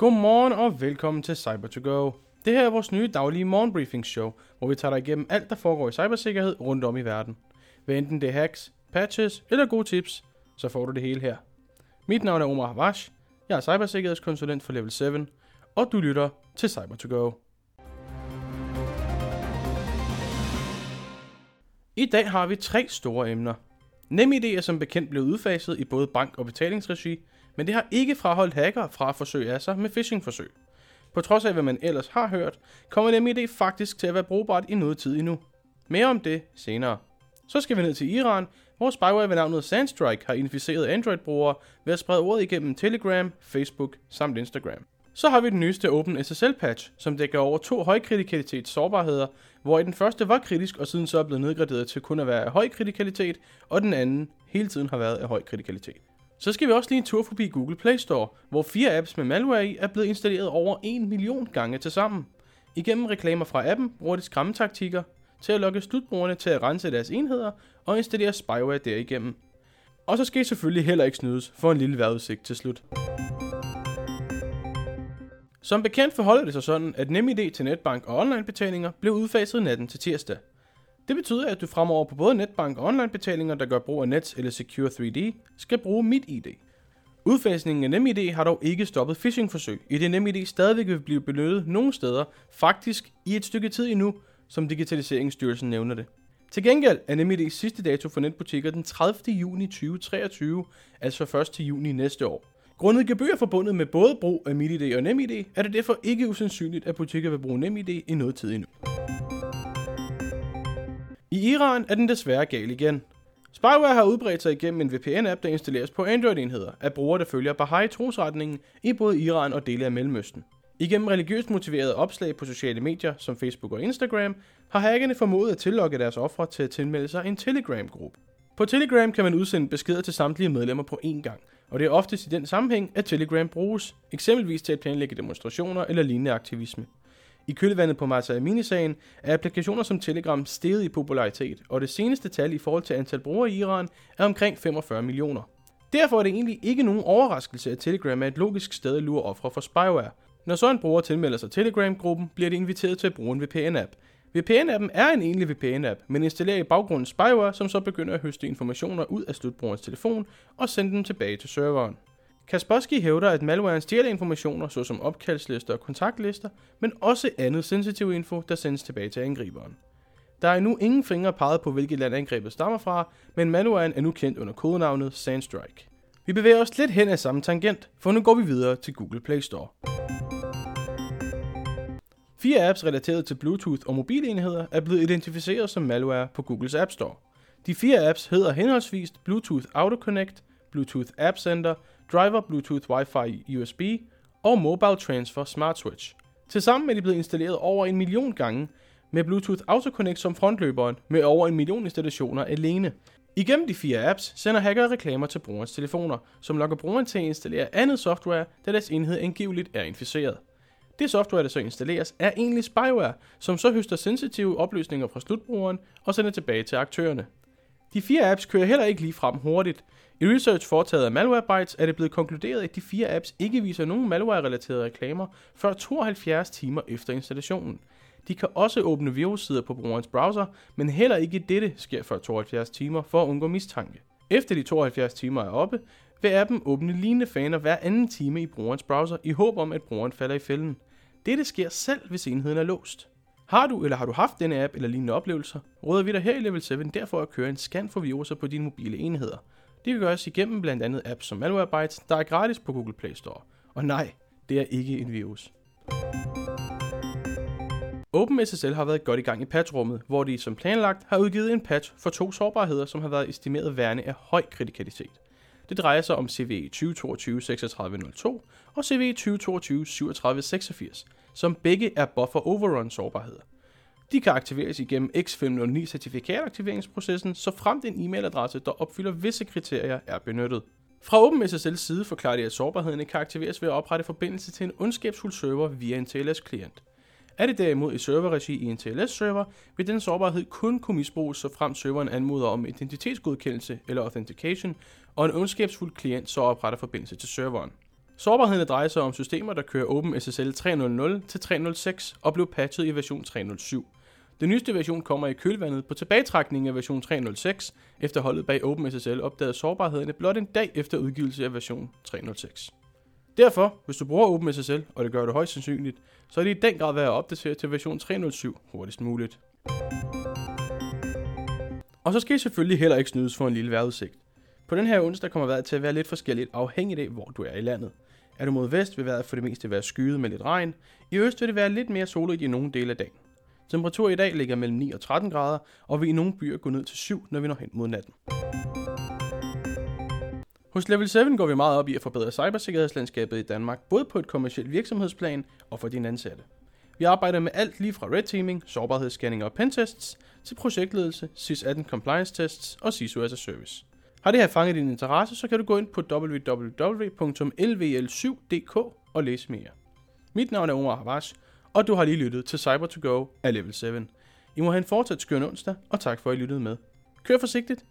Godmorgen og velkommen til cyber to go Det her er vores nye daglige morgenbriefingsshow, hvor vi tager dig igennem alt, der foregår i cybersikkerhed rundt om i verden. Hvad enten det er hacks, patches eller gode tips, så får du det hele her. Mit navn er Omar Havash, jeg er cybersikkerhedskonsulent for Level 7, og du lytter til cyber to go I dag har vi tre store emner. NemID er som bekendt blevet udfaset i både bank- og betalingsregi, men det har ikke fraholdt hacker fra at forsøge af sig med phishing-forsøg. På trods af, hvad man ellers har hørt, kommer NemID faktisk til at være brugbart i noget tid endnu. Mere om det senere. Så skal vi ned til Iran, hvor spyware ved navnet Sandstrike har inficeret Android-brugere ved at sprede ordet igennem Telegram, Facebook samt Instagram. Så har vi den nyeste OpenSSL-patch, som dækker over to højkritikalitets sårbarheder, hvor den første var kritisk og siden så er blevet nedgraderet til kun at være af høj kritikalitet, og den anden hele tiden har været af høj kritikalitet. Så skal vi også lige en tur forbi Google Play Store, hvor fire apps med malware i er blevet installeret over 1 million gange til sammen. Igennem reklamer fra appen bruger de skræmmetaktikker til at lokke slutbrugerne til at rense deres enheder og installere spyware derigennem. Og så skal I selvfølgelig heller ikke snydes for en lille vejrudsigt til slut. Som bekendt forholder det sig sådan, at NemID til netbank og onlinebetalinger blev udfaset natten til tirsdag. Det betyder, at du fremover på både netbank og onlinebetalinger, der gør brug af Nets eller Secure 3D, skal bruge MitID. Udfasningen af NemID har dog ikke stoppet phishing-forsøg, i det NemID stadigvæk vil blive benyttet nogle steder, faktisk i et stykke tid endnu, som Digitaliseringsstyrelsen nævner det. Til gengæld er NemIDs sidste dato for netbutikker den 30. juni 2023, altså først til juni næste år. Grundet gebyr forbundet med både brug af MitID og NemID, er det derfor ikke usandsynligt, at butikker vil bruge NemID i noget tid endnu. I Iran er den desværre gal igen. Spyware har udbredt sig igennem en VPN-app, der installeres på Android-enheder af brugere, der følger Baha'i-trosretningen i både Iran og dele af Mellemøsten. Igennem religiøst motiverede opslag på sociale medier som Facebook og Instagram, har hackerne formået at tillokke deres ofre til at tilmelde sig en Telegram-gruppe. På Telegram kan man udsende beskeder til samtlige medlemmer på én gang, og det er oftest i den sammenhæng, at Telegram bruges, eksempelvis til at planlægge demonstrationer eller lignende aktivisme. I kølvandet på Martha Amini-sagen er applikationer som Telegram steget i popularitet, og det seneste tal i forhold til antal brugere i Iran er omkring 45 millioner. Derfor er det egentlig ikke nogen overraskelse, at Telegram er et logisk sted at lure ofre for spyware. Når så en bruger tilmelder sig Telegram-gruppen, bliver de inviteret til at bruge en VPN-app. VPN-appen er en egentlig VPN-app, men installerer i baggrunden spyware, som så begynder at høste informationer ud af slutbrugerens telefon og sende dem tilbage til serveren. Kaspersky hævder, at malwaren stjæler informationer såsom opkaldslister og kontaktlister, men også andet sensitiv info, der sendes tilbage til angriberen. Der er endnu ingen fingre peget på, hvilket land angrebet stammer fra, men malwaren er nu kendt under kodenavnet Sandstrike. Vi bevæger os lidt hen ad samme tangent, for nu går vi videre til Google Play Store. Fire apps relateret til Bluetooth og mobilenheder er blevet identificeret som malware på Googles App Store. De fire apps hedder henholdsvis Bluetooth AutoConnect, Bluetooth App Center, Driver Bluetooth Wi-Fi USB og Mobile Transfer Smart Switch. Tilsammen er de blevet installeret over en million gange, med Bluetooth AutoConnect som frontløberen med over en million installationer alene. Igennem de fire apps sender hacker reklamer til brugerens telefoner, som lokker brugeren til at installere andet software, da deres enhed angiveligt er inficeret. Det software, der så installeres, er egentlig spyware, som så høster sensitive oplysninger fra slutbrugeren og sender tilbage til aktørerne. De fire apps kører heller ikke lige frem hurtigt. I research foretaget af Malwarebytes er det blevet konkluderet, at de fire apps ikke viser nogen malware-relaterede reklamer før 72 timer efter installationen. De kan også åbne virussider på brugerens browser, men heller ikke dette sker før 72 timer for at undgå mistanke. Efter de 72 timer er oppe, vil appen åbne lignende faner hver anden time i brugerens browser i håb om, at brugeren falder i fælden. Dette sker selv, hvis enheden er låst. Har du eller har du haft denne app eller lignende oplevelser, råder vi dig her i Level 7 derfor at køre en scan for viruser på dine mobile enheder. Det kan gøres igennem blandt andet apps som Malwarebytes, der er gratis på Google Play Store. Og nej, det er ikke en virus. OpenSSL har været godt i gang i patchrummet, hvor de som planlagt har udgivet en patch for to sårbarheder, som har været estimeret værende af høj kritikalitet. Det drejer sig om CVE 2022 3602 og CVE 2022 3786, som begge er buffer overrun sårbarheder. De kan aktiveres igennem X509 certifikataktiveringsprocessen, så fremt en e-mailadresse, der opfylder visse kriterier, er benyttet. Fra OpenSSL's side forklarer de, at sårbarhederne kan aktiveres ved at oprette forbindelse til en ondskabsfuld server via en TLS-klient. Er det derimod i serverregi i en TLS-server, vil den sårbarhed kun kunne misbruges, så frem serveren anmoder om identitetsgodkendelse eller authentication, og en ondskabsfuld klient så opretter forbindelse til serveren. Sårbarheden drejer sig om systemer, der kører OpenSSL 3.0.0 til 3.0.6 og blev patchet i version 3.0.7. Den nyeste version kommer i kølvandet på tilbagetrækningen af version 3.0.6, efter holdet bag OpenSSL opdagede sårbarhederne blot en dag efter udgivelse af version 3.0.6. Derfor, hvis du bruger OpenSSL, og det gør du højst sandsynligt, så er det i den grad værd at opdatere til version 3.0.7 hurtigst muligt. Og så skal I selvfølgelig heller ikke snydes for en lille vejrudsigt. På den her onsdag kommer vejret til at være lidt forskelligt afhængigt af, hvor du er i landet. Er du mod vest, vil vejret for det meste være skyet med lidt regn. I øst vil det være lidt mere soligt i nogle dele af dagen. Temperatur i dag ligger mellem 9 og 13 grader, og vil i nogle byer gå ned til 7, når vi når hen mod natten. Hos Level 7 går vi meget op i at forbedre cybersikkerhedslandskabet i Danmark, både på et kommersielt virksomhedsplan og for dine ansatte. Vi arbejder med alt lige fra red teaming, sårbarhedsscanning og pentests, til projektledelse, SIS-18 compliance tests og CISO as a service. Har det her fanget din interesse, så kan du gå ind på www.lvl7.dk og læse mere. Mit navn er Omar Havash, og du har lige lyttet til cyber to go af Level 7. I må have en fortsat skøn onsdag, og tak for at I lyttede med. Kør forsigtigt,